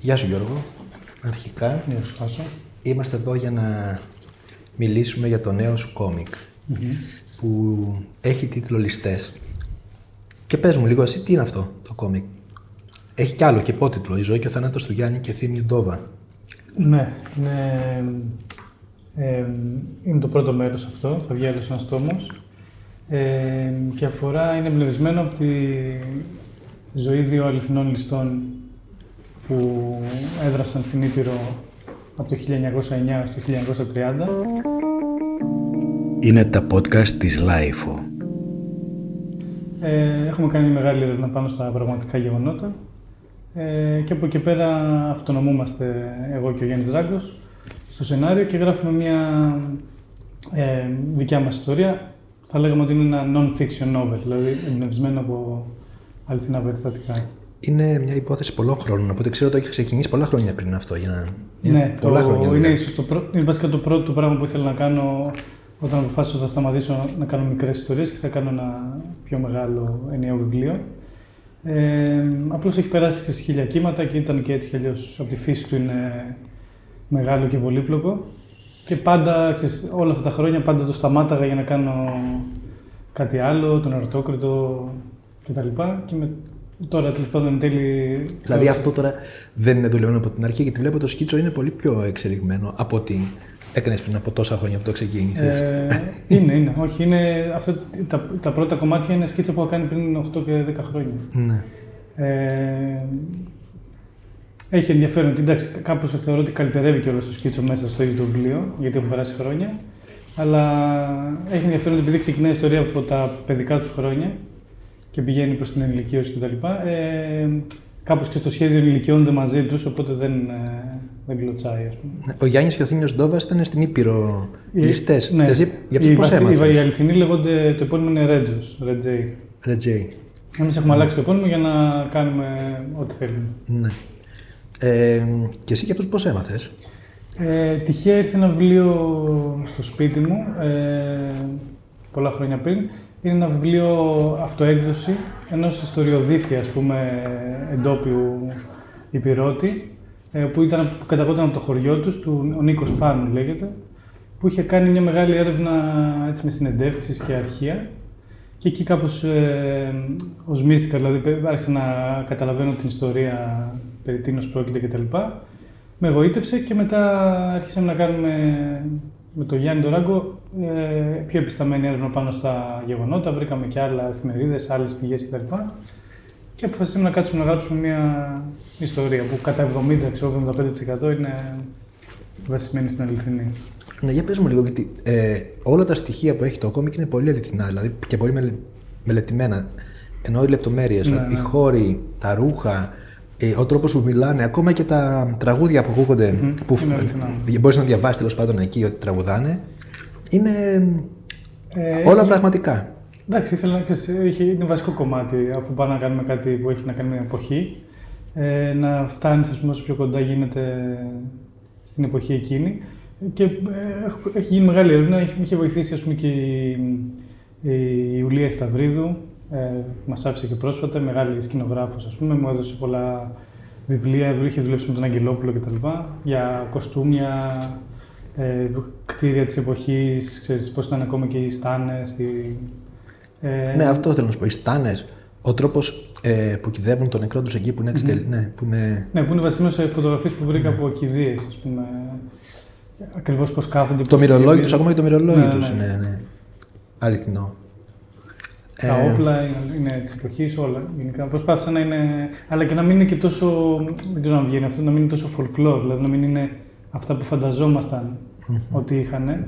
Γεια σου Γιώργο. Αρχικά Γεια σου Τάσο. είμαστε εδώ για να μιλήσουμε για το νέο σου κομικ που έχει τίτλο «Ληστές». Και πες μου λίγο εσύ τι είναι αυτό το κόμικ; Έχει κι άλλο και υπότιτλο «Η ζωή και ο θάνατος του Γιάννη και Θήμη Ντόβα». Ναι, είναι, ε, είναι το πρώτο μέρος αυτό, θα βγει άλλος ένας τόμος. Ε, και αφορά, είναι εμπνευσμένο από τη ζωή δύο αληθινών ληστών που έδρασαν στην Ήπειρο από το 1909 στο 1930. Είναι τα podcast της Lifeo. Ε, έχουμε κάνει μεγάλη έρευνα πάνω στα πραγματικά γεγονότα ε, και από εκεί πέρα αυτονομούμαστε εγώ και ο Γιάννης Δράγκος στο σενάριο και γράφουμε μια ε, δικιά μας ιστορία. Θα λέγαμε ότι είναι ένα non-fiction novel, δηλαδή εμπνευσμένο από αληθινά περιστατικά. Είναι μια υπόθεση πολλών χρόνων, οπότε ξέρω ότι έχει ξεκινήσει πολλά χρόνια πριν αυτό. Για να... Είναι Ναι, πολλά το, χρόνια. είναι, δηλαδή. ίσως το πρω- είναι βασικά το πρώτο πράγμα που ήθελα να κάνω όταν αποφάσισα ότι θα σταματήσω να κάνω μικρές ιστορίες και θα κάνω ένα πιο μεγάλο ενιαίο βιβλίο. Ε, απλώς έχει περάσει και σε χίλια κύματα και ήταν και έτσι κι αλλιώς από τη φύση του είναι μεγάλο και πολύπλοκο. Και πάντα, ξέρεις, όλα αυτά τα χρόνια πάντα το σταμάταγα για να κάνω κάτι άλλο, τον ερωτόκριτο κτλ. Και με, τώρα τέλος πάντων εν τέλει. Δηλαδή αυτό τώρα δεν είναι δουλεμένο από την αρχή, γιατί βλέπω το σκίτσο είναι πολύ πιο εξελιγμένο από ό,τι έκανε πριν από τόσα χρόνια που το ξεκίνησες. Ε, είναι, είναι. Όχι, είναι, αυτά, τα, τα πρώτα κομμάτια είναι σκίτσα που έχω κάνει πριν 8 και 10 χρόνια. ναι. Ε, έχει ενδιαφέρον ότι εντάξει, κάπως θεωρώ ότι καλυτερεύει και όλο το σκίτσο μέσα στο ίδιο το βιβλίο, γιατί έχουν περάσει χρόνια. Αλλά έχει ενδιαφέρον ότι επειδή ξεκινάει η ιστορία από τα παιδικά τους χρόνια και πηγαίνει προς την ενηλικίωση κτλ. Ε, Κάπως και στο σχέδιο ενηλικιώνονται μαζί τους, οπότε δεν, ε, δεν κλωτσάει, ας πούμε. Ο Γιάννης και ο Θήμιος Ντόβας ήταν στην Ήπειρο Οι- ληστές. ναι. Εσύ για αυτού οι, πώς βασι- οι, οι έμαθε. αληθινοί λέγονται, το επώνυμο είναι Ρέτζος, Ρετζέι. Ρετζέι. Εμείς έχουμε αλλάξει το επώνυμο για να κάνουμε ό,τι θέλουμε. Ναι. Ε, και εσύ για αυτούς πώς έμαθες; Ε, τυχαία ήρθε ένα βιβλίο στο σπίτι μου, ε, πολλά χρόνια πριν. Είναι ένα βιβλίο αυτοέκδοση ενός ιστοριοδίφη, ας πούμε, εντόπιου υπηρώτη, ε, που, ήταν, που καταγόταν από το χωριό τους, του, ο Νίκος Πάνου λέγεται, που είχε κάνει μια μεγάλη έρευνα έτσι, με συνεντεύξεις και αρχεία. Και εκεί κάπως ε, οσμίστηκα, δηλαδή άρχισα να καταλαβαίνω την ιστορία περί τίνος πρόκειται κτλ. Με εγωίτευσε και μετά άρχισαμε να κάνουμε με τον Γιάννη τον Ράγκο ε, πιο επισταμένη έρευνα πάνω στα γεγονότα. Βρήκαμε και άλλα εφημερίδες, άλλες πηγές κτλ. Και αποφασίσαμε να κάτσουμε να γράψουμε μια ιστορία που κατά 70-75% είναι βασισμένη στην αληθινή. Ναι, για πες μου λίγο, γιατί ε, όλα τα στοιχεία που έχει το κόμικ είναι πολύ αληθινά δηλαδή, και πολύ μελε, μελετημένα. Ενώ οι λεπτομέρειες, Ναι, οι ναι. χώροι, τα ρούχα, ε, ο τρόπος που μιλάνε, ακόμα και τα τραγούδια που ακούγονται, Μμμ, που είναι αληθινά. μπορείς να διαβάσεις τέλος πάντων εκεί ότι τραγουδάνε, είναι Ε, όλα έχει- πραγματικά. Εντάξει, ήθελα να ξέρεις, είχε- είναι βασικό κομμάτι αφού πάμε να κάνουμε κάτι που έχει να κάνει με την εποχή. Ε, να φτάνεις, ας πούμε, όσο πιο κοντά γίνεται στην εποχή εκείνη. Και ε, έχω- έχει γίνει μεγάλη έρευνα. Έχει, με είχε βοηθήσει, ας πούμε, και η, η Ιουλία Σταυρίδου. Ε, Μας άφησε και πρόσφατα, μεγάλη σκηνογράφος, ας πούμε. Μου έδωσε πολλά βιβλία. Δου- Είχε δουλέψει με τον Αγγελόπουλο κτλ. Για κοστούμια, ε, κτίρια της εποχής, ξέρεις πώς ήταν ακόμα και οι στάνες. οι- ε, Ναι, αυτό θέλω να σου πω. Οι στάνες, ο τρόπος ε, που κυδεύουν τον νεκρό τους εκεί που είναι έτσι. τελ- Ναι, που είναι... Ναι, που είναι βασισμένο σε φωτογραφίες που βρήκα από κηδείες, ας πούμε. Ακριβώς πώς κάθονται. Το πώς μυρολόι φύγουν. τους, ακόμα και το μυρολόι Ναι, ναι, του ναι. είναι ναι. αληθινό. Τα Ε, όπλα είναι, είναι της εποχής, όλα. Γενικά. Προσπάθησα να είναι. αλλά και να μην είναι και τόσο. Δεν ξέρω αν βγαίνει αυτό, να μην είναι τόσο folklore, δηλαδή να μην είναι αυτά που φανταζόμασταν ότι είχαν.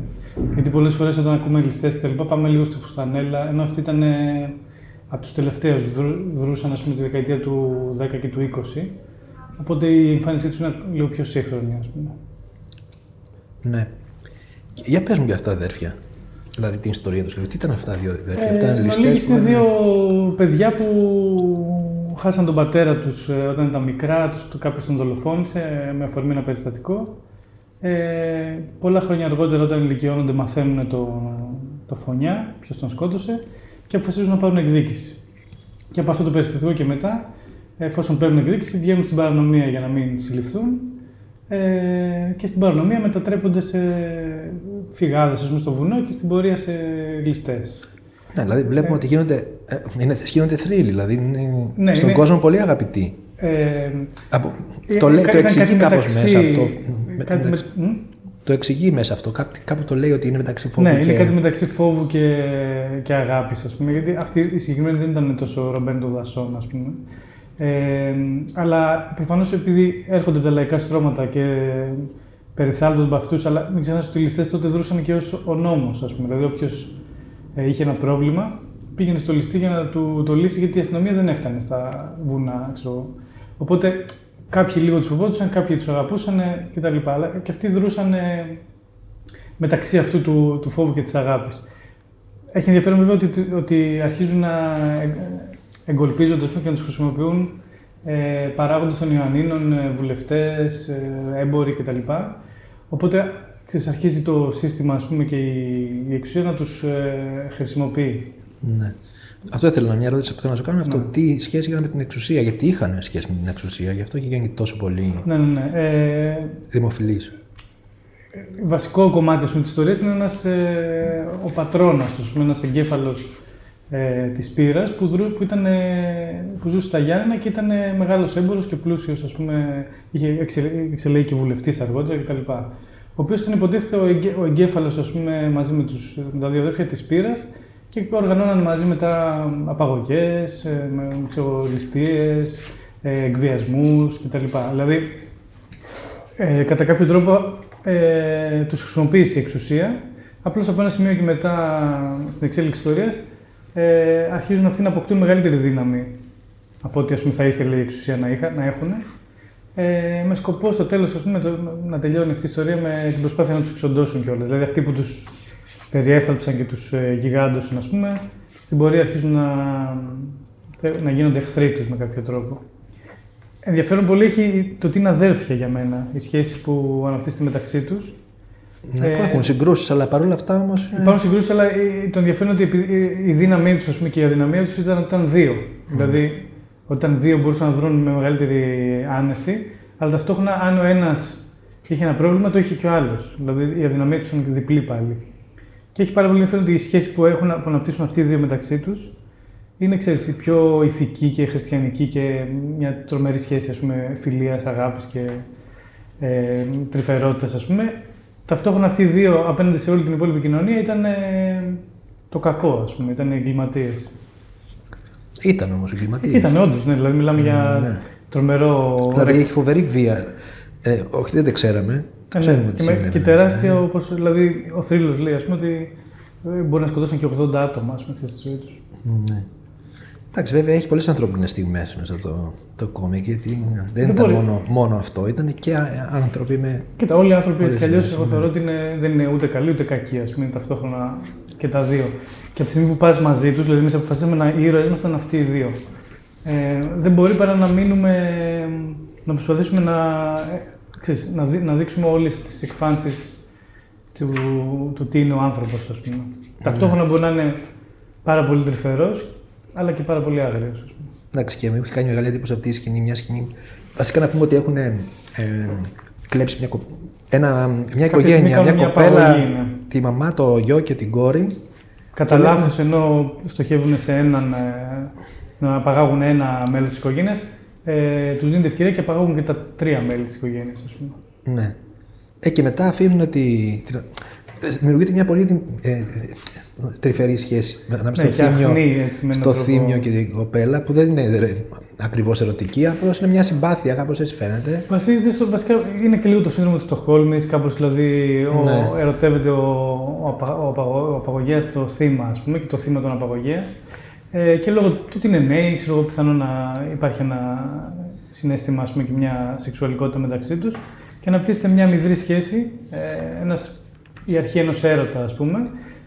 Γιατί πολλές φορές όταν ακούμε ληστές και τα λοιπά, πάμε λίγο στη φουστανέλα, ενώ αυτοί ήταν ε, από τους τελευταίους. Δρούσαν, ας πούμε, τη δεκαετία του 10 και του 20. Οπότε η εμφάνισή τους είναι λίγο πιο σύγχρονη, ας πούμε. Ναι. Για πες μου για αυτά τα αδέρφια. Δηλαδή την ιστορία τους. Τι ήταν αυτά τα δύο αδέρφια; Ε, ήταν με ληστές. λίγες είναι που- δύο παιδιά που χάσαν τον πατέρα τους ε, όταν ήταν μικρά, τους, του- κάποιος τον δολοφόνησε ε, με αφορμή ένα περιστατικό. Ε, πολλά χρόνια αργότερα όταν ηλικιώνονται μαθαίνουν το, το φωνιά, ποιος τον σκότωσε και αποφασίζουν να πάρουν εκδίκηση. Και από αυτό το περιστατικό και μετά εφόσον παίρνουν εκδίκηση, βγαίνουν στην παρανομία για να μην συλληφθούν ε, και στην παρανομία μετατρέπονται σε φυγάδες, ας πούμε, στο βουνό και στην πορεία σε γλιστέ. Ναι, δηλαδή βλέπουμε Ε. ότι γίνονται, ε, είναι, γίνονται θρύλοι, δηλαδή είναι Ναι, στον είναι- κόσμο πολύ αγαπητοί. Ε, Από, ε, το, λέει, κα- το ήταν εξηγεί κάτι κάπως μεταξύ- μέσα αυτό. Με- κάτι μεταξύ- με- μ; Το εξηγεί μέσα αυτό. Κάπου, κάπου το λέει ότι είναι μεταξύ φόβου Ναι, και... είναι κάτι μεταξύ φόβου και, και αγάπης, ας πούμε. Γιατί αυτή η συγκεκριμένη δεν ήταν τόσο ρομπέν των δασών, ας πούμε. Ε, αλλά προφανώς επειδή έρχονται από τα λαϊκά στρώματα και περιθάλπτονται από αυτούς, αλλά μην ξεχνάς ότι οι ληστές τότε δρούσαν και ως ο νόμος, ας πούμε. Δηλαδή, όποιος είχε ένα πρόβλημα, πήγαινε στο ληστή για να του το λύσει, γιατί η αστυνομία δεν έφτανε στα βουνά, ξέρω εγώ. Οπότε κάποιοι λίγο τους φοβόντουσαν, κάποιοι τους αγαπούσαν κτλ. Αλλά και αυτοί δρούσαν ε, μεταξύ αυτού του, του φόβου και της αγάπης. Έχει ενδιαφέρον βέβαια ότι, ότι αρχίζουν να εγ- εγκολπίζονται ας πούμε, και να τους χρησιμοποιούν ε, παράγοντες των Ιωαννίνων, ε, βουλευτές, ε, έμποροι κτλ. Οπότε ξέρεις, αρχίζει το σύστημα ας πούμε, και η, η εξουσία να τους ε, χρησιμοποιεί. Ναι. Αυτό ήθελα να μια ερώτηση που θέλω να σου κάνω. είναι Αυτό Ναι. τι σχέση είχαν με την εξουσία, γιατί είχαν σχέση με την εξουσία, γι' αυτό είχε γίνει τόσο πολύ Ναι, ναι, ναι. Ε, δημοφιλής. βασικό κομμάτι ας πούμε, της ιστορίας είναι ένας, ε, ο πατρόνας τους, ας πούμε, ένας εγκέφαλος ε, της Πύρας που, δρού, που, ήταν, ε, που ζούσε στα Γιάννενα και ήταν ε, μεγάλος έμπορος και πλούσιος, ας πούμε, είχε εξελ, εξελέγει και βουλευτής αργότερα κτλ. Ο οποίος ήταν υποτίθεται ο, εγκέ, ο εγκέφαλος, ας πούμε, μαζί με, τους, με τα δύο αδέρφια της Πύρας και οργανώναν μαζί μετά απαγωγές, ε, με, ξέρω, ληστείες, ε, εκβιασμούς κτλ. Δηλαδή, ε, κατά κάποιο τρόπο ε, τους χρησιμοποίησε η εξουσία. Απλώς από ένα σημείο και μετά στην εξέλιξη ιστορίας ε, αρχίζουν αυτοί να αποκτούν μεγαλύτερη δύναμη από ό,τι ας πούμε, θα ήθελε η εξουσία να, είχα, να έχουν. Ε, με σκοπό στο τέλος ας πούμε, το, να τελειώνει αυτή η ιστορία με την προσπάθεια να τους εξοντώσουν κιόλας. Δηλαδή αυτοί που τους περιέφαλψαν και τους ε, γιγάντωσαν, ας πούμε, στην πορεία αρχίζουν να, να γίνονται εχθροί τους με κάποιο τρόπο. Ενδιαφέρον πολύ έχει το ότι είναι αδέρφια για μένα, η σχέση που αναπτύσσεται μεταξύ τους. Ναι, Ε, υπάρχουν συγκρούσεις, αλλά παρόλα αυτά όμως. Υπάρχουν συγκρούσεις, αλλά ε, το ενδιαφέρον είναι ότι επει- η δύναμή τους και η αδυναμία τους ήταν ότι ήταν δύο. Δηλαδή, όταν δύο μπορούσαν να δρουν με μεγαλύτερη άνεση, αλλά ταυτόχρονα αν ο ένας είχε ένα πρόβλημα, το είχε και ο άλλος. Δηλαδή, η αδυναμία τους ήταν διπλή πάλι. Και έχει πάρα πολύ ενδιαφέρον ότι η σχέση που, έχουν, που αναπτύσσουν αυτοί οι δύο μεταξύ τους είναι ξέρεις, η πιο ηθική και χριστιανική και μια τρομερή σχέση ας πούμε, φιλίας, αγάπης και ε, τρυφερότητας ας πούμε. Ταυτόχρονα αυτοί οι δύο απέναντι σε όλη την υπόλοιπη κοινωνία ήταν ε, το κακό ας πούμε, ήταν εγκληματίες. Ήταν όμως εγκληματίες. Ήταν όντως, ναι, δηλαδή μιλάμε για Ναι. τρομερό... Δηλαδή έχει φοβερή βία. Ε, όχι, δεν το ξέραμε. Το Ε, ξέρουμε ναι, τι και, με- συνέβαινε. και τεράστια, όπως, δηλαδή ο θρύλος λέει ας πούμε ότι ε, μπορεί να σκοτώσουν και 80 άτομα ας πούμε, στη ζωή τους. Ναι. Εντάξει, βέβαια έχεις πολλές ανθρώπινες στιγμές μέσα το, το κόμικ, γιατί δεν, Δεν ήταν μπορεί. μόνο, μόνο αυτό, ήταν και α- άνθρωποι με. Κοίτα, όλοι οι άνθρωποι έτσι κι αλλιώς, Ορισμένες, εγώ ναι. θεωρώ ότι είναι, δεν είναι ούτε καλοί ούτε κακοί, ας πούμε, είναι ταυτόχρονα και τα δύο. Και από τη στιγμή που πας μαζί τους, δηλαδή εμείς αποφασίσαμε να οι ήρωε ήμασταν αυτοί οι δύο. Ε, δεν μπορεί παρά να μείνουμε, να προσπαθήσουμε να, ε, ξέρεις, να, δει- να δείξουμε όλες τις εκφάνσεις του, του τι είναι ο άνθρωπος, ας πούμε. Ταυτόχρονα μπορεί να είναι πάρα πολύ τρυφερός, αλλά και πάρα πολύ άγριος. Εντάξει, και μου έχει κάνει μεγάλη εντύπωση αυτή η σκηνή. Μια σκηνή. Βασικά να πούμε ότι έχουν ε, κλέψει μια, κο- ένα, μια στιγμή οικογένεια, κάνουν μια μια κοπέλα, απαγωγή, ναι. τη μαμά, το γιο και την κόρη. Κατά Και λέμε- λάθο, ενώ στοχεύουν σε έναν, ε, να απαγάγουν ένα μέλος της οικογένειας, ε, τους δίνεται ευκαιρία και απαγάγουν και τα τρία μέλη της οικογένειας, ας πούμε. Ναι. Ε, και μετά αφήνουν τη. την- ε, Δημιουργείται μια πολύ δι- ε, ε, τρυφερή σχέση ανάμεσα Ναι, στο, και θύμιο, αχνή, έτσι, με έναν στο τρόπο. θύμιο και την κοπέλα, που δεν είναι ακριβώς ερωτική, απλώς είναι μια συμπάθεια, κάπως έτσι φαίνεται. Βασίζεται στο. Βασικά είναι και λίγο το σύνδρομο της Στοχόλμης, κάπως δηλαδή ο, Ναι. ερωτεύεται ο, ο, απα- ο, απαγω- ο απαγωγέας το θύμα, ας πούμε, και το θύμα τον απαγωγέα. Ε, και λόγω του ότι είναι νέοι, ξέρω εγώ, πιθανόν να υπάρχει ένα συνέστημα ας πούμε, και μια σεξουαλικότητα μεταξύ τους και αναπτύσσεται μια μηδρή σχέση, ε, ένας, η αρχή ενός έρωτα, ας πούμε,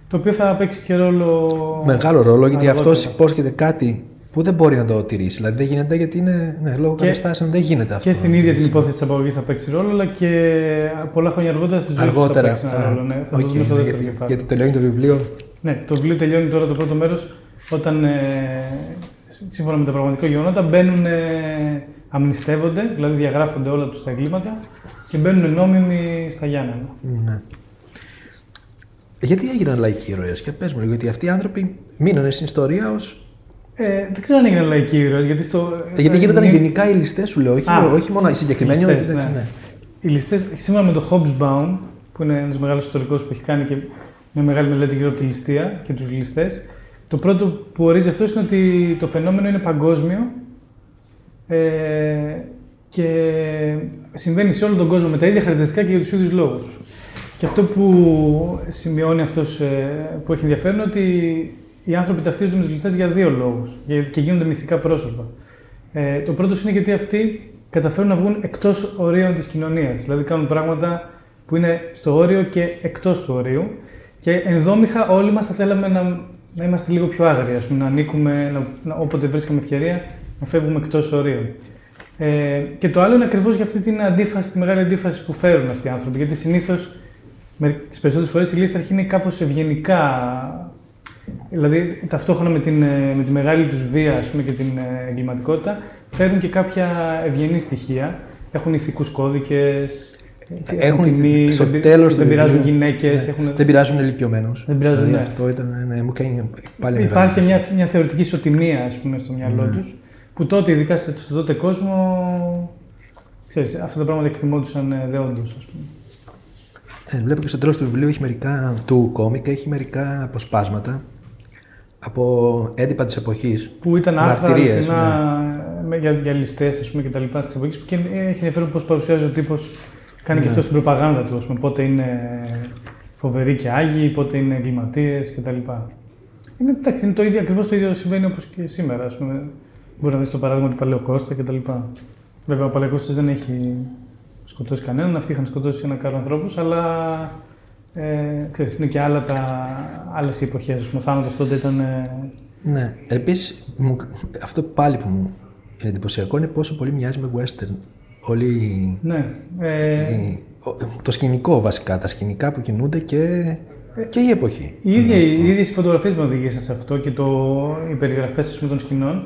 το οποίο θα παίξει και ρόλο. Μεγάλο ρόλο, γιατί αυτός αργότερα. υπόσχεται κάτι που δεν μπορεί να το τηρήσει. Δηλαδή δεν γίνεται γιατί είναι. Ναι, λόγω Και- καταστάσεων δεν γίνεται αυτό. Και στην ίδια την υπόθεση της απαγωγής θα παίξει ρόλο, αλλά και πολλά χρόνια αργότερα στη ζωή τους θα Αργότερα. παίξει ένα α, ρόλο. Ναι. Θα οκ, το δούμε στο ναι, δεύτερο γιατί, κεφάλαιο. γιατί τελειώνει το βιβλίο. Ναι, το βιβλίο τελειώνει τώρα το πρώτο μέρος όταν ε, σύμφωνα με τα πραγματικά γεγονότα, μπαίνουν, ε, αμνηστεύονται, δηλαδή διαγράφονται όλα τους τα εγκλήματα και μπαίνουν νόμιμοι στα Γιάννενα. Ναι. Γιατί έγιναν λαϊκοί ήρωες, για πες μου λίγο, γιατί αυτοί οι άνθρωποι μείνανε στην ιστορία ως... Ε, δεν ξέρω αν έγιναν λαϊκοί ήρωες, γιατί στο... Ε, γιατί γίνονταν ε, γενικά οι ληστές σου λέω, όχι, Α, όχι μόνο οι συγκεκριμένοι, οι όχι, ληστές, εντάξει, ναι. ναι. Οι ληστές, σήμερα με τον Hobsbawm, που είναι ένας μεγάλος ιστορικός που έχει κάνει και μια μεγάλη μελέτη γύρω από τη ληστεία και τους ληστές, το πρώτο που ορίζει αυτό είναι ότι το φαινόμενο είναι παγκόσμιο ε, και συμβαίνει σε όλο τον κόσμο με τα ίδια χαρακτηριστικά και για τους ίδιους λόγους. Και αυτό που σημειώνει αυτός ε, που έχει ενδιαφέρον είναι ότι οι άνθρωποι ταυτίζονται με τους ληστές για δύο λόγους για- και γίνονται μυθικά πρόσωπα. Ε, το πρώτος είναι γιατί αυτοί καταφέρουν να βγουν εκτός ορίων της κοινωνίας. Δηλαδή κάνουν πράγματα που είναι στο όριο και εκτός του ορίου. Και ενδόμηχα όλοι μας θα θέλαμε να, να είμαστε λίγο πιο άγριοι, ας πούμε, να ανήκουμε, να, να, όποτε βρίσκαμε ευκαιρία, να φεύγουμε εκτός ορίων. Ε, και το άλλο είναι ακριβώς για αυτή την αντίφαση, τη μεγάλη αντίφαση που φέρουν αυτοί οι άνθρωποι. Γιατί συνήθως τις περισσότερες φορές η λίστα αρχή είναι κάπως ευγενικά. Δηλαδή, ταυτόχρονα με, την, ε, με τη μεγάλη τους βία ας πούμε, και την ε, εγκληματικότητα, φέρνουν και κάποια ευγενή στοιχεία. Έχουν ηθικούς κώδικες, Έχουν τιμή, στο δεν, πει- τέλος δεν του πειράζουν βιβλίου, γυναίκες. ναι, Έχουν... Δεν πειράζουν ηλικιωμένους. Δεν πειράζουν, δηλαδή, ναι. αυτό ήταν, ναι, μου κάνει πάλι μεγάλη Υπάρχει μια, εντύπωση. μια θεωρητική ισοτιμία ας πούμε, στο μυαλό Ναι. τους, που τότε, ειδικά στο στο τότε κόσμο, ξέρεις, αυτά τα πράγματα εκτιμόντουσαν ε, δεόντως, ας πούμε. Ε, βλέπω και στο τέλος του βιβλίου έχει μερικά, του κόμικ έχει μερικά αποσπάσματα από έντυπα της εποχής. που ήταν άρθρα Μαρτυρίες, αληθινά ναι. με- για, για ληστές και τα λοιπά τη εποχή. Και έχει ενδιαφέρον πώς παρουσιάζει ο τύπος. Κάνει και Ναι. αυτό στην προπαγάνδα του. Ας πούμε, πότε είναι φοβεροί και άγιοι, πότε είναι εγκληματίες κτλ. Είναι, εντάξει, είναι το ίδιο, ακριβώς το ίδιο συμβαίνει όπως και σήμερα. Ας πούμε. Μπορεί να δεις το παράδειγμα του Παλαιοκώστα κτλ. Βέβαια, ο Παλαιοκώστας δεν έχει σκοτώσει κανέναν, αυτοί είχαν σκοτώσει ένα κάρο ανθρώπους, αλλά ε, ξέρεις, είναι και άλλα τα, άλλες οι εποχές. Ας πούμε, Ο θάνατος τότε ήταν ε, Ναι. Επίσης, μου- αυτό πάλι που μου είναι εντυπωσιακό είναι πόσο πολύ μοιάζει με western. Όλη η- Ναι. Ε, η- ο- το σκηνικό βασικά, τα σκηνικά που κινούνται και, και η εποχή. οι ίδιοι οι ίδιες οι φωτογραφίες με οδηγήσαν σε αυτό και το, οι περιγραφές ας πούμε, των σκηνών.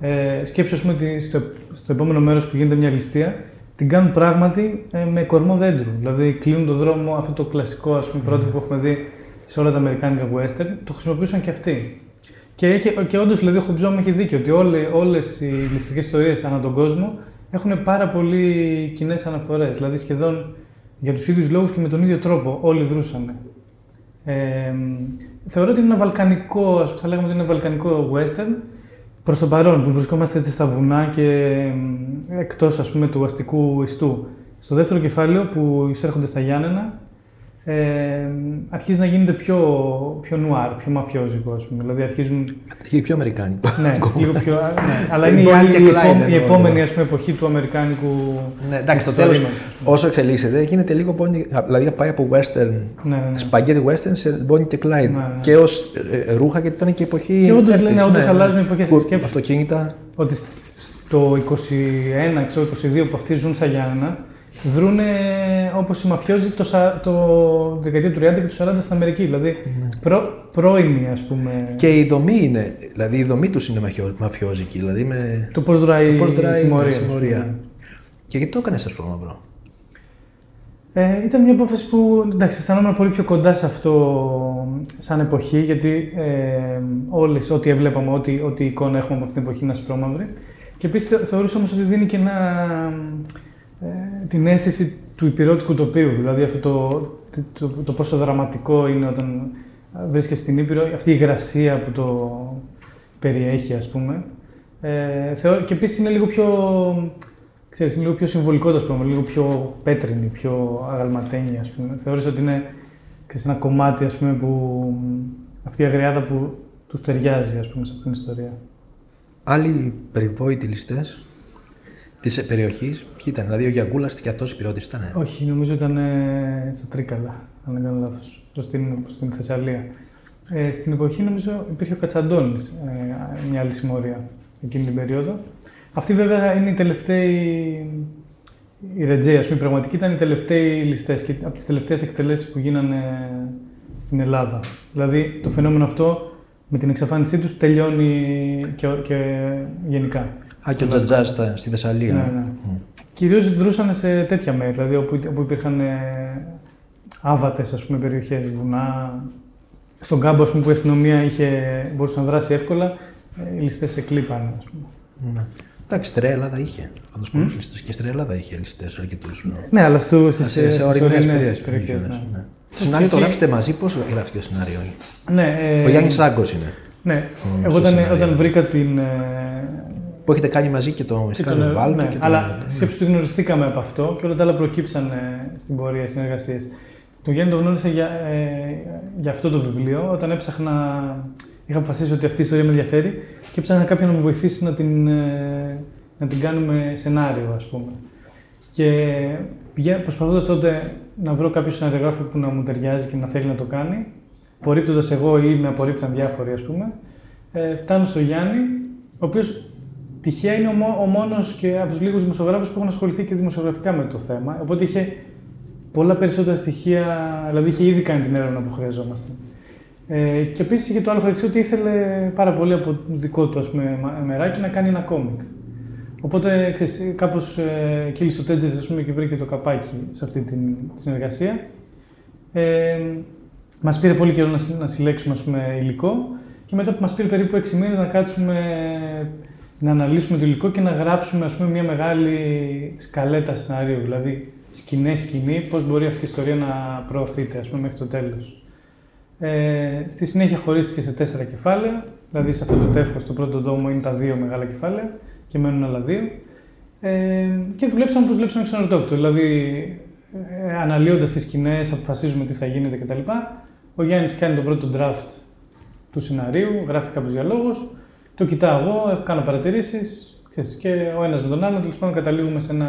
Ε, σκέψου ας πούμε, ότι στο, στο επόμενο μέρος που γίνεται μια ληστεία, την κάνουν πράγματι ε, με κορμό δέντρου. Δηλαδή κλείνουν το δρόμο, αυτό το κλασικό ας πούμε, πρότυπο που έχουμε δει σε όλα τα αμερικάνικα western, το χρησιμοποιούσαν και αυτοί. Και, έχει, και όντως δηλαδή, ο Χομπζόμ έχει δίκιο ότι όλες οι ληστικές ιστορίες ανά τον κόσμο έχουν πάρα πολύ κοινές αναφορές. Δηλαδή σχεδόν για τους ίδιους λόγους και με τον ίδιο τρόπο όλοι δρούσαν. Ε, θεωρώ ότι είναι ένα βαλκανικό, ας πούμε, θα λέγαμε ότι είναι ένα βαλκανικό western προς το παρόν που βρισκόμαστε έτσι στα βουνά και εκτός ας πούμε του αστικού ιστού. Στο δεύτερο κεφάλαιο που εισέρχονται στα Γιάννενα, ε, αρχίζει να γίνεται πιο, πιο νουάρ, πιο μαφιόζικο, ας πούμε. Δηλαδή αρχίζουν Και πιο αμερικάνικο. ναι, λίγο πιο. Ναι. Αλλά Η είναι η, Bonnie άλλη, και η, Clyde επό- η εννοώ, επόμενη ναι. ας πούμε, εποχή του Αμερικάνικου. Ναι, εντάξει, στο ιστορίου. τέλο, όσο εξελίσσεται, γίνεται λίγο Bonnie, δηλαδή πάει από western, Ναι, ναι, ναι. σπαγγέτι western σε Bonnie και Clyde. Ναι, ναι. Και ως ρούχα, γιατί ήταν και η εποχή. Και όντως, τέρτης, λένε, όντως αλλάζουν οι εποχές. Που- Σκέψου. Αυτοκίνητα. Ότι σ- στο 21, ξέρω, 22 που αυτοί ζουν στα Γιάννενα, δρούνε όπως οι μαφιόζοι το, σα- το δεκαετία του 30 και του 40 στην Αμερική. Δηλαδή προ, πρώιμοι, ας πούμε. Ναι. Και η δομή είναι, δηλαδή η δομή τους είναι μαφιό- μαφιόζικη. Δηλαδή με Το πώς δράει, το πώς δράει η συμμορία. η ας πούμε. συμμορία. Και γιατί το έκανες αυτό μαύρο; Ε, ήταν μια απόφαση που εντάξει, αισθανόμουν πολύ πιο κοντά σε αυτό σαν εποχή, γιατί ε, όλες, ό,τι έβλεπαμε, ό,τι, ό,τι εικόνα έχουμε από αυτή την εποχή είναι ασπρόμαυρη. Και επίσης θεωρούσα όμως ότι δίνει και ένα, ε, την αίσθηση του υπηρώτικου τοπίου. Δηλαδή αυτό το, το, το, το πόσο δραματικό είναι όταν βρίσκεσαι στην Ήπειρο, αυτή η υγρασία που το περιέχει, ας πούμε. Ε, θεω- και επίσης είναι λίγο πιο Ξέρεις, είναι λίγο πιο συμβολικό το πούμε, λίγο πιο πέτρινη, πιο αγαλματένη, ας πούμε. Θεώρησα ότι είναι ξέρεις, ένα κομμάτι, ας πούμε, που αυτή η αγριάδα που του ταιριάζει, ας πούμε, σε αυτήν την ιστορία. Άλλοι περιβόητοι ληστές της περιοχής, ποιοι ήταν, δηλαδή ο Γιαγκούλα και αυτός υπηρώτη ήταν. Όχι, νομίζω ήταν ε, στα Τρίκαλα, αν δεν κάνω λάθος, προς την, προς την Θεσσαλία. Ε, στην εποχή, νομίζω, υπήρχε ο Κατσαντώνης, ε, μια άλλη συμμορία εκείνη την περίοδο. Αυτή βέβαια είναι η τελευταίοι, η Ρετζέη, ας πούμε, η πραγματική ήταν οι τελευταίοι ληστές και από τις τελευταίες εκτελέσεις που γίνανε στην Ελλάδα. Δηλαδή, το φαινόμενο αυτό με την εξαφάνισή τους τελειώνει και, και γενικά. Α, και ο Τζατζάς στα- στη Θεσσαλία. Ναι, ναι. Μμ. Κυρίως δρούσαν σε τέτοια μέρη, δηλαδή όπου, όπου υπήρχαν ε, άβατες, ας πούμε, περιοχές, βουνά. Στον κάμπο, ας πούμε, που η αστυνομία είχε, μπορούσε να δράσει εύκολα, ε, οι ληστές εκλείπανε, ας πούμε. Ναι. Εντάξει, στη Ρέα Ελλάδα είχε. Πάντως πολλούς ληστές. Και στη Ρέα Ελλάδα είχε ληστές αρκετούς. Ναι, αλλά στο, στις, Σε, σε στις ορεινές ορεινές περιοχές. ναι. Ναι. Το σενάριο το εκεί- γράψετε μαζί, πώ γράφτηκε το σενάριο. Ναι, ε, Ο Γιάννης Ράγκος είναι. Ναι, Ο- εγώ στο όταν, σενάριο. όταν βρήκα την... ε, Που έχετε κάνει μαζί και το και Ισκάδιο τον- Βάλτο ναι, και το. αλλά σκέψου ότι γνωριστήκαμε από αυτό και όλα τα άλλα προκύψαν ε, στην πορεία συνεργασίες. Το Γιάννη το γνώρισα για, ε, για αυτό το βιβλίο. Όταν έψαχνα, είχα αποφασίσει ότι αυτή η ιστορία με ενδιαφέρει και έψαχνα κάποιον να μου βοηθήσει να την, ε, να την κάνουμε σενάριο, ας πούμε. Και προσπαθώντας τότε να βρω κάποιο σεναριογράφο που να μου ταιριάζει και να θέλει να το κάνει, απορρίπτοντας εγώ ή με απορρίπταν διάφοροι, ας πούμε, ε, φτάνω στο Γιάννη, ο οποίος τυχαία είναι ο, μό- ο μόνος και από τους λίγους δημοσιογράφους που έχουν ασχοληθεί και δημοσιογραφικά με το θέμα. Οπότε είχε πολλά περισσότερα στοιχεία, δηλαδή είχε ήδη κάνει την έρευνα που χρειαζόμαστε. Ε, και επίσης είχε το άλλο χαρακτηριστικό ότι ήθελε πάρα πολύ από το δικό του ας πούμε, μα- μεράκι να κάνει ένα κόμικ. Οπότε ξέρεις, κάπως ε, κύλησε ο Τέτζερς ας πούμε, και βρήκε το καπάκι σε αυτή την συνεργασία. Ε, μας πήρε πολύ καιρό να, συ- να συλλέξουμε ας πούμε, υλικό και μετά που μας πήρε περίπου 6 μήνες να κάτσουμε να αναλύσουμε το υλικό και να γράψουμε ας πούμε, μια μεγάλη σκαλέτα σενάριου, δηλαδή σκηνές σκηνή, πώς μπορεί αυτή η ιστορία να προωθείται ας πούμε, μέχρι το τέλος. Ε, στη συνέχεια χωρίστηκε σε τέσσερα κεφάλαια, δηλαδή σε αυτό το τεύχος, το πρώτο δόμο είναι τα δύο μεγάλα κεφάλαια και μένουν άλλα δύο. Ε, και δουλέψαμε όπως δουλέψαμε ξαναρτόκτο, δηλαδή ε, αναλύοντας τις σκηνές, αποφασίζουμε τι θα γίνεται κτλ. Ο Γιάννης κάνει τον πρώτο draft του σεναρίου, γράφει κάποιους διαλόγους, το κοιτάω εγώ, κάνω παρατηρήσεις ξέρεις, και ο ένας με τον άλλον, τέλος πάντων καταλήγουμε σε ένα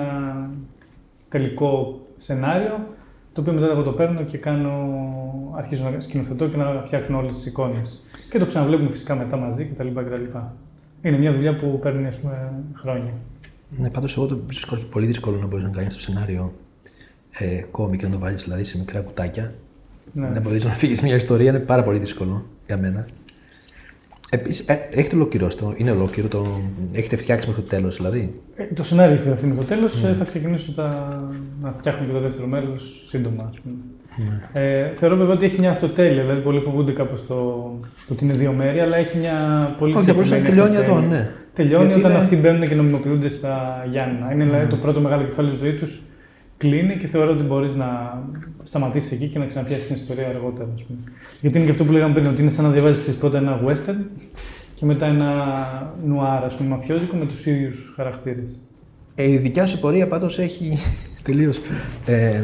τελικό σενάριο, το οποίο μετά εγώ το παίρνω και κάνω, αρχίζω να σκηνοθετώ και να φτιάχνω όλες τις εικόνες. Και το ξαναβλέπουμε φυσικά μετά μαζί κτλ. κτλ. Είναι μια δουλειά που παίρνει ας πούμε, χρόνια. Ναι, πάντως εγώ το βρίσκω πολύ δύσκολο να μπορείς να κάνεις το σενάριο ε, κόμικ και να το βάλεις δηλαδή σε μικρά κουτάκια. Ναι. Να μπορείς να φύγεις μια ιστορία είναι πάρα πολύ δύσκολο για μένα. Επίσης, ε, έχετε ολοκληρώσει το, είναι ολόκληρο το. Έχετε φτιάξει μέχρι το τέλος δηλαδή; Ε, το σενάριο έχει γραφτεί με το τέλος. Ναι. θα ξεκινήσω τα... να φτιάχνω και το δεύτερο μέρος σύντομα. Ας πούμε. Ναι. Ε, θεωρώ βέβαια ότι έχει μια αυτοτέλεια. Δηλαδή, πολλοί φοβούνται κάπως το, το ότι είναι δύο μέρη, αλλά έχει μια πολύ Όχι, θα μπορούσε να συγκεκριμένη τελειώνει εδώ, αυτοτέλεια. ναι. Τελειώνει Γιατί όταν είναι- αυτοί μπαίνουν και νομιμοποιούνται στα Γιάννα. Είναι δηλαδή το πρώτο μεγάλο κεφάλαιο στη ζωή τους. Κλείνει και θεωρώ ότι μπορείς να σταματήσεις εκεί και να ξαναφτιάξει την ιστορία αργότερα. Ας πούμε. Γιατί είναι και αυτό που λέγαμε πριν, ότι είναι σαν να διαβάζεις πρώτα ένα western και μετά ένα νουάρ, ας πούμε, μαφιόζικο με τους ίδιους χαρακτήρες. Ε, η δικιά σου πορεία πάντως έχει τελείως. Ε,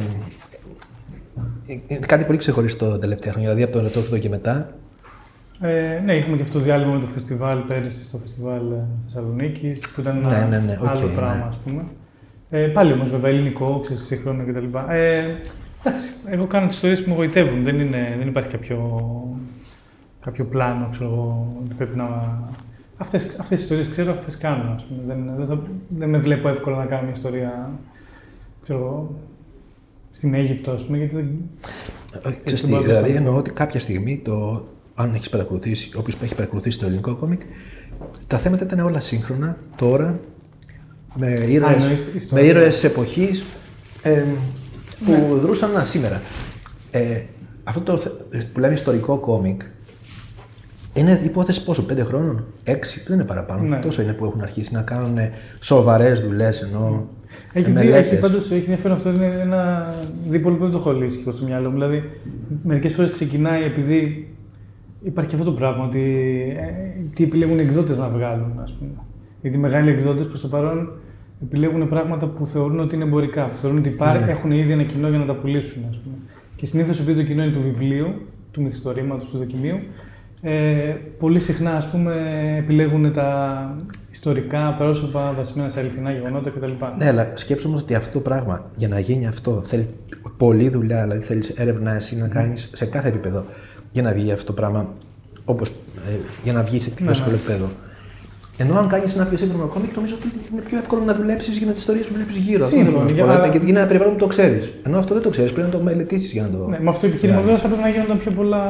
είναι κάτι πολύ ξεχωριστό τα τελευταία χρόνια. Δηλαδή από το Ερωτόκριτο και μετά. Ε, ναι, είχαμε και αυτό το διάλειμμα με το φεστιβάλ πέρυσι στο φεστιβάλ Θεσσαλονίκης, που ήταν ένα Ναι, ναι, ναι, οκ, άλλο ναι. πράγμα, ας πούμε. Ε, πάλι όμως, βέβαια, ελληνικό, ξέρεις, σύγχρονο κτλ. Ε, εντάξει, εγώ κάνω τις ιστορίες που με γοητεύουν. Δεν, είναι, δεν υπάρχει κάποιο, κάποιο πλάνο, ξέρω εγώ, ότι πρέπει να. Αυτές, αυτές τις ιστορίες ξέρω, αυτές κάνω, ας πούμε. Δεν, δεν, θα, δεν με βλέπω εύκολα να κάνω μια ιστορία, ξέρω εγώ, στην Αίγυπτο, ας πούμε, γιατί δεν... Όχι, ξέρεις δεν τι, μπορώ να το δηλαδή αισθανθώ. εννοώ ότι κάποια στιγμή, το, αν έχεις παρακολουθήσει, όποιος έχει παρακολουθήσει το ελληνικό κόμικ, τα θέματα ήταν όλα σύγχρονα, τώρα, με ήρωες, εννοείς με ιστορία. ήρωες εποχής ε, που δρούσαν ένα σήμερα. Ε, αυτό το θε- που λέμε ιστορικό κόμικ είναι υπόθεση πόσο, πέντε χρόνων, έξι, δεν είναι παραπάνω. Ναι. Τόσο είναι που έχουν αρχίσει να κάνουν σοβαρές δουλειές ενώ Έχει, δει, μελέτες. έχει, πάντως, έχει ενδιαφέρον αυτό, είναι ένα δίπολο που δεν το έχω λύσει και στο μυαλό μου. Δηλαδή, μερικές φορές ξεκινάει επειδή υπάρχει και αυτό το πράγμα, ότι ε, τι επιλέγουν οι εκδότες να βγάλουν, ας πούμε. Γιατί οι μεγάλοι εκδότες προς το παρόν επιλέγουν πράγματα που θεωρούν ότι είναι εμπορικά, που θεωρούν ότι υπά- Ναι. έχουν ήδη ένα κοινό για να τα πουλήσουν. Ας πούμε. Και συνήθως επειδή το κοινό είναι του βιβλίου, του μυθιστορήματος, του δοκιμίου, ε, πολύ συχνά ας πούμε, επιλέγουν τα ιστορικά πρόσωπα βασισμένα σε αληθινά γεγονότα κτλ. Ναι, αλλά σκέψου όμως ότι αυτό το πράγμα για να γίνει αυτό θέλει πολλή δουλειά, δηλαδή θέλεις έρευνα εσύ να κάνεις σε κάθε επίπεδο για να βγει αυτό το πράγμα, όπως, ε, για να βγεις σε Ναι, δύσκολο ναι. επίπεδο. Ενώ αν κάνεις ένα πιο σύντομο κόμικ, νομίζω ότι είναι πιο εύκολο να δουλέψεις για τις ιστορίες που βλέπεις γύρω. Αυτό Σύμφωνο, θέλω να σου για- πω. Δηλαδή, Γιατί είναι ένα περιβάλλον που το ξέρεις. Ενώ αυτό δεν το ξέρεις, πρέπει να το μελετήσεις για να το. Ναι, με αυτό το επιχείρημα βέβαια θα πρέπει να γίνονταν πιο πολλά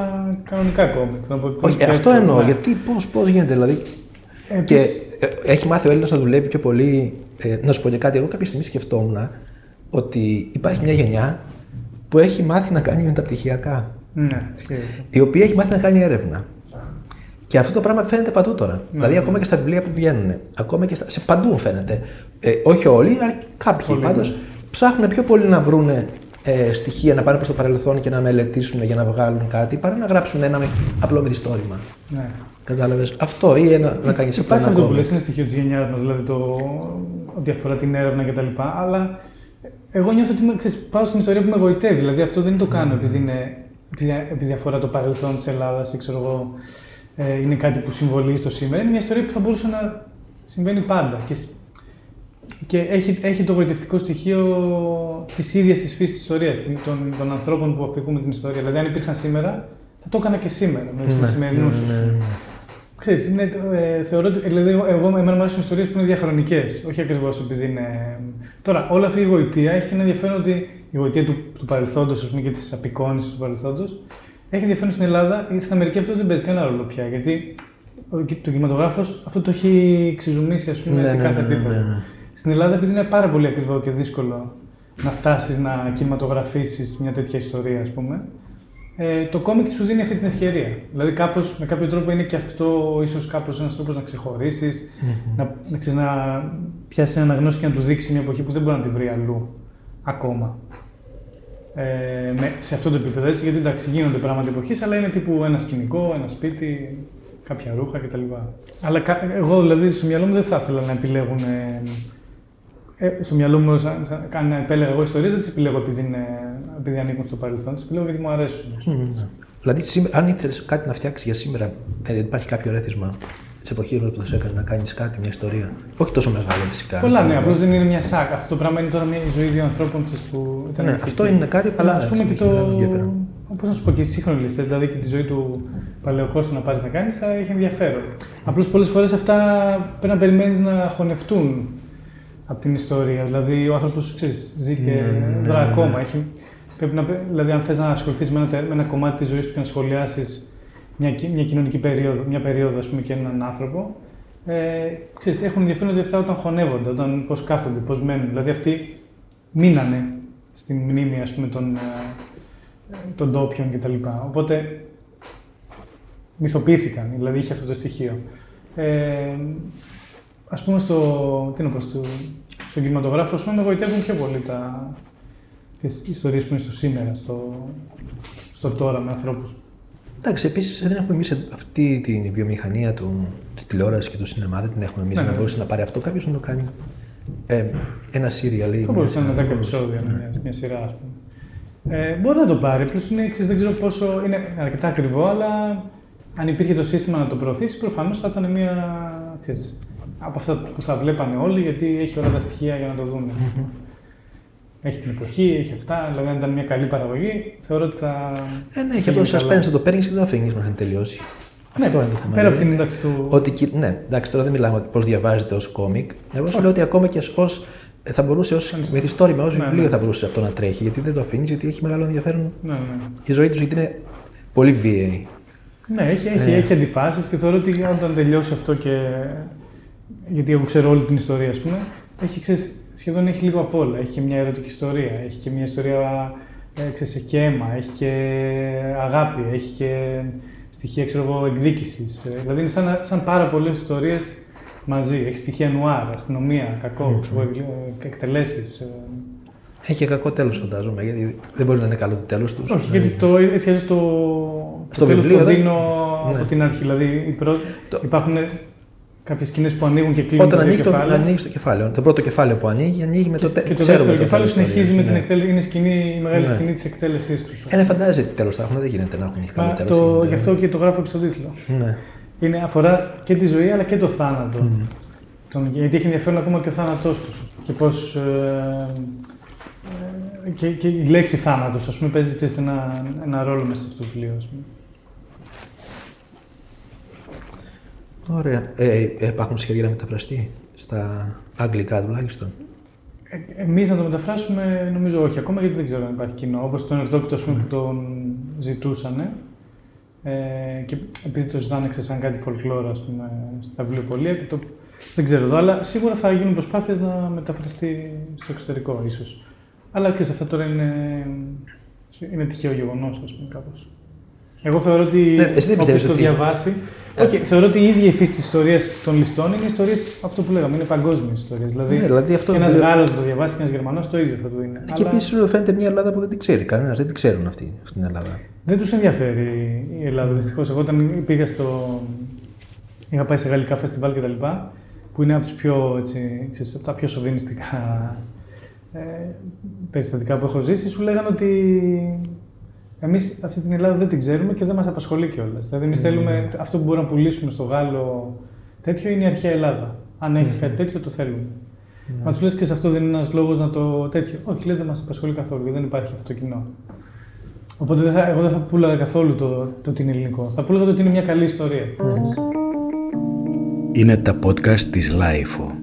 κανονικά κόμικ. Να πω- Όχι, πιο αυτό εύκολα. εννοώ. Ναι. Γιατί πώς πώς γίνεται, δηλαδή. Ε, Και επίσης- ε, έχει μάθει ο Έλληνας να δουλεύει πιο πολύ. Ε, να σου πω και κάτι, εγώ κάποια στιγμή σκεφτόμουν ότι υπάρχει μια γενιά που έχει μάθει να κάνει μεταπτυχιακά. Ναι, ισχύει αυτό. η οποία έχει μάθει να κάνει έρευνα. Και αυτό το πράγμα φαίνεται παντού τώρα. δηλαδή, ακόμα και στα βιβλία που βγαίνουν, ακόμα και στα, σε παντού φαίνεται. Ε, όχι όλοι, αλλά κάποιοι Πολλοί, πάντως ναι. ψάχνουν πιο πολύ να βρουν ε, στοιχεία, να πάνε προς το παρελθόν και να μελετήσουν για να βγάλουν κάτι, παρά να γράψουν ένα με- απλό μυθιστόρημα. Ναι. Κατάλαβες; Αυτό, ή ένα, να κάνεις απλό Υπάρχει ένα αυτό που κόμμα. λες, είναι στοιχείο της γενιάς μας, δηλαδή το ότι αφορά την έρευνα κτλ. Αλλά εγώ νιώθω ότι είμαι- ξέρεις, πάω στην ιστορία που με εγωιτεύει. Δηλαδή αυτό δεν το κάνω επειδή, είναι, επειδή, επειδή αφορά το παρελθόν της Ελλάδας ή ξέρω εγώ, ε, είναι κάτι που συμβολίζει το σήμερα. Είναι μια ιστορία που θα μπορούσε να συμβαίνει πάντα. Και, σ- και έχει, έχει το γοητευτικό στοιχείο της ίδιας της φύσης της ιστορίας, των, των ανθρώπων που αφηγούμε την ιστορία. Δηλαδή, αν υπήρχαν σήμερα, θα το έκανα και σήμερα με τους Ναι, σημερινούς. ναι, ναι, ναι. Ξέρεις, είναι, ε, θεωρώ ότι, δηλαδή, εγώ, εγώ εμένα μου αρέσουν ιστορίες που είναι διαχρονικές, όχι ακριβώς επειδή είναι... Τώρα, όλη αυτή η γοητεία έχει και ένα ενδιαφέρον ότι η γοητεία του, του παρελθόντος, ας πούμε, και της απεικόνησης του παρελθόντος, έχει ενδιαφέρον στην Ελλάδα, γιατί στην Αμερική αυτό δεν παίζει κανένα ρόλο πια, γιατί ο, το κινηματογράφος αυτό το έχει ξεζουμίσει, ας πούμε, Ναι, σε ναι, κάθε ναι, ναι, επίπεδο. ναι, ναι. Στην Ελλάδα, επειδή είναι πάρα πολύ ακριβό και δύσκολο να φτάσεις να κινηματογραφήσεις μια τέτοια ιστορία, ας πούμε, ε, το κόμικ σου δίνει αυτή την ευκαιρία. Δηλαδή, κάπως, με κάποιο τρόπο είναι και αυτό ίσως κάπως ένας τρόπος να ξεχωρισει να, να, ξέρεις, να πιάσεις ένα αναγνώστη και να του δείξεις μια εποχή που δεν μπορεί να τη βρει αλλού ακόμα. Ε, με, σε αυτό το επίπεδο έτσι, γιατί εντάξει, γίνονται πράγματα εποχής, αλλά είναι τύπου ένα σκηνικό, ένα σπίτι, κάποια ρούχα κτλ. Αλλά κα- εγώ δηλαδή στο μυαλό μου δεν θα ήθελα να επιλέγουν. Ε, ε, στο μυαλό μου, σαν, σαν, αν επέλεγα εγώ ιστορίες, δεν τις επιλέγω επειδή, είναι, επειδή ανήκουν στο παρελθόν, τις επιλέγω γιατί μου αρέσουν. Μμμ. Δηλαδή, σήμερα, αν ήθελες κάτι να φτιάξεις για σήμερα, ε, υπάρχει κάποιο ρέθισμα; Σε εποχής που θα σε έκανε να κάνεις κάτι, μια ιστορία. Όχι τόσο μεγάλο φυσικά. Πολλά, ναι, απλώς δεν είναι μια σάκ. Αυτό το πράγμα είναι τώρα μια η ζωή δύο ανθρώπων ξέρεις, που ήταν. Ναι, ηθική. αυτό είναι κάτι που Αλλά ναι, ας πούμε και έχει το. μεγάλο ενδιαφέρον. Πώς να σου πω και οι σύγχρονοι ληστέ, δηλαδή και τη ζωή του Παλαιοκόστου να πάρεις να κάνεις, θα έχει ενδιαφέρον. Απλώς πολλές φορές αυτά πρέπει να περιμένεις να χωνευτούν από την ιστορία. Δηλαδή ο άνθρωπος ζει και Ναι, ναι, ναι, δρά ναι. ακόμα. Έχει, πρέπει να, δηλαδή, αν θες να ασχοληθείς με, ένα τε- με ένα κομμάτι της ζωής του και να σχολιάσεις μια, ki- μια κοινωνική περίοδο, μια περίοδο ας πούμε, και έναν άνθρωπο, ε, ξέρεις, έχουν ενδιαφέρον ότι αυτά όταν χωνεύονται, όταν πώς κάθονται, πώς μένουν. Δηλαδή αυτοί μείνανε στην μνήμη ας πούμε, των, ε, των ντόπιων κτλ. Οπότε μυθοποιήθηκαν, δηλαδή είχε αυτό το στοιχείο. Ε, ας πούμε στο, τι να πω, στο, στον κινηματογράφο, ας πούμε, με βοηθεύουν πιο πολύ τα, τις ιστορίες που είναι στο σήμερα, στο, στο τώρα με ανθρώπους. Εντάξει, επίσης δεν έχουμε εμείς αυτή τη βιομηχανία του, της τηλεόρασης και του σινεμά, δεν την έχουμε εμείς Ναι, να ναι. μπορούσε να πάρει αυτό κάποιος να το κάνει. Ε, ένα σύριαλ ή. Θα μπορούσε να είναι 10 μπορούσε. επεισόδια, Ναι. μια, μια σειρά, ας πούμε. Ε, μπορεί να το πάρει, απλώ είναι, ξέρεις, δεν ξέρω πόσο. είναι αρκετά ακριβό, αλλά αν υπήρχε το σύστημα να το προωθήσει, προφανώς θα ήταν μια. Ξέρεις, από αυτά που θα βλέπανε όλοι, γιατί έχει όλα τα στοιχεία για να το δουν. Έχει την εποχή, έχει αυτά. Δηλαδή, αν ήταν μια καλή παραγωγή, θεωρώ ότι θα. Ε, ναι, έχει θα αυτό γίνει το καλά. suspense, θα το παίρνεις και δεν το αφήνεις μέχρι να τελειώσει. Ναι, αυτό είναι το θέμα. Πέρα από δηλαδή. την ένταξη του. Ότι, κυ- ναι, εντάξει, τώρα δεν μιλάμε πώς διαβάζεται ως κόμικ. Εγώ σου λέω ότι ακόμα και ως, θα μπορούσε ως μυθιστόρημα, ως Ναι, βιβλίο ναι. θα μπορούσε αυτό να τρέχει. Γιατί δεν το αφήνεις, γιατί έχει μεγάλο ενδιαφέρον Ναι, ναι. η ζωή του, γιατί είναι πολύ βίαιη. Ναι, έχει, έχει, Ε. έχει αντιφάσεις και θεωρώ ότι όταν τελειώσει αυτό και. Γιατί εγώ ξέρω όλη την ιστορία, ας πούμε, έχει, ξέρεις, σχεδόν έχει λίγο απ' όλα. Έχει και μια ερωτική ιστορία, έχει και μια ιστορία. Ε, ξέρεις, έχει και αίμα, έχει και αγάπη, έχει και στοιχεία ξέρω εγώ, εκδίκησης. Ε, δηλαδή είναι σαν, σαν πάρα πολλές ιστορίες μαζί. Έχει στοιχεία νουάρ, αστυνομία, κακό, εκτελέσεις. Έχει και κακό τέλος, φαντάζομαι, γιατί δεν μπορεί να είναι καλό το τέλος τους. Όχι, γιατί το, έτσι αλλιώς το, Στο το τέλος βιβλίο το δεν- δίνω Ναι. από την αρχή. Δηλαδή οι πρω... Το- υπάρχουν κάποιες σκηνές που ανοίγουν και κλείνουν Όταν το ανοίγει το, κεφάλαιο. ανοίγει το κεφάλαιο. Το πρώτο κεφάλαιο που ανοίγει, ανοίγει με το τέλο. Και το δεύτερο κεφάλαιο συνεχίζει με την εκτέλεση. Είναι σκηνή, η μεγάλη Ναι. σκηνή της εκτέλεσής του. Ε, ναι, φαντάζεσαι τι τέλος θα έχουν, δεν γίνεται να έχουν έχει καλό τέλος. το, γι' αυτό και το γράφω και στον τίτλο. Ναι. Είναι, αφορά και τη ζωή αλλά και το θάνατο. Μμμ. Τον, γιατί έχει ενδιαφέρον ακόμα και ο θάνατός του. Και πώς. Ε, ε, και, και η λέξη θάνατος, ας πούμε, παίζει ξέρεις, ένα, ένα ρόλο μέσα σε αυτό το βιβλίο. Ας πούμε. Ωραία. Ε, ε, υπάρχουν σχέδια να μεταφραστεί στα αγγλικά τουλάχιστον; Ε, Εμείς να το μεταφράσουμε, νομίζω όχι ακόμα, γιατί δεν ξέρω αν υπάρχει κοινό. Όπως τον Ερτόκητο ας πούμε, που τον ζητούσαν. Ε, και επειδή το ζητάνε ξέρεις, σαν κάτι folklore, ας πούμε, στα βιβλιοπολία και το. Δεν ξέρω εδώ, αλλά σίγουρα θα γίνουν προσπάθειες να μεταφραστεί στο εξωτερικό, ίσως. Αλλά και σε αυτά τώρα είναι, είναι τυχαίο γεγονός, ας πούμε, κάπως. Εγώ θεωρώ ότι Ναι, εσύ δεν όποιος πιστεύεις το ότι- διαβάσει. Όχι, θεωρώ ότι η ίδια η φύση της ιστορίας των ληστών είναι ιστορίες αυτό που λέγαμε, είναι παγκόσμιες ιστορίες. Δηλαδή, Ναι, δηλαδή αυτό και ένας δεν- Γάλλος το διαβάσει και ένας Γερμανός το ίδιο θα του είναι. Και Αλλά επίσης σου φαίνεται μια Ελλάδα που δεν την ξέρει κανένας. Δεν την ξέρουν αυτή, αυτή την Ελλάδα. δεν τους ενδιαφέρει η Ελλάδα δυστυχώς. Εγώ όταν πήγα στο. είχα πάει σε γαλλικά φεστιβάλ κτλ. που είναι από, τους πιο, έτσι, ξέρεις, από τα πιο σοβινιστικά ε, περιστατικά που έχω ζήσει, σου λέγανε ότι εμείς αυτή την Ελλάδα δεν την ξέρουμε και δεν μας απασχολεί κιόλας. Δηλαδή, εμείς θέλουμε αυτό που μπορούμε να πουλήσουμε στο Γάλλο τέτοιο είναι η αρχαία Ελλάδα. Αν έχεις κάτι τέτοιο, το θέλουμε. Μα τους λες και σε αυτό δεν είναι ένας λόγος να το τέτοιο. Όχι, λέει δεν μας απασχολεί καθόλου, γιατί δεν υπάρχει αυτό το κοινό. Οπότε δεν θα, εγώ δεν θα πούλαγα καθόλου το, το ότι είναι ελληνικό. Θα πούλαγα το ότι είναι μια καλή ιστορία. Είναι τα podcast της LiFO.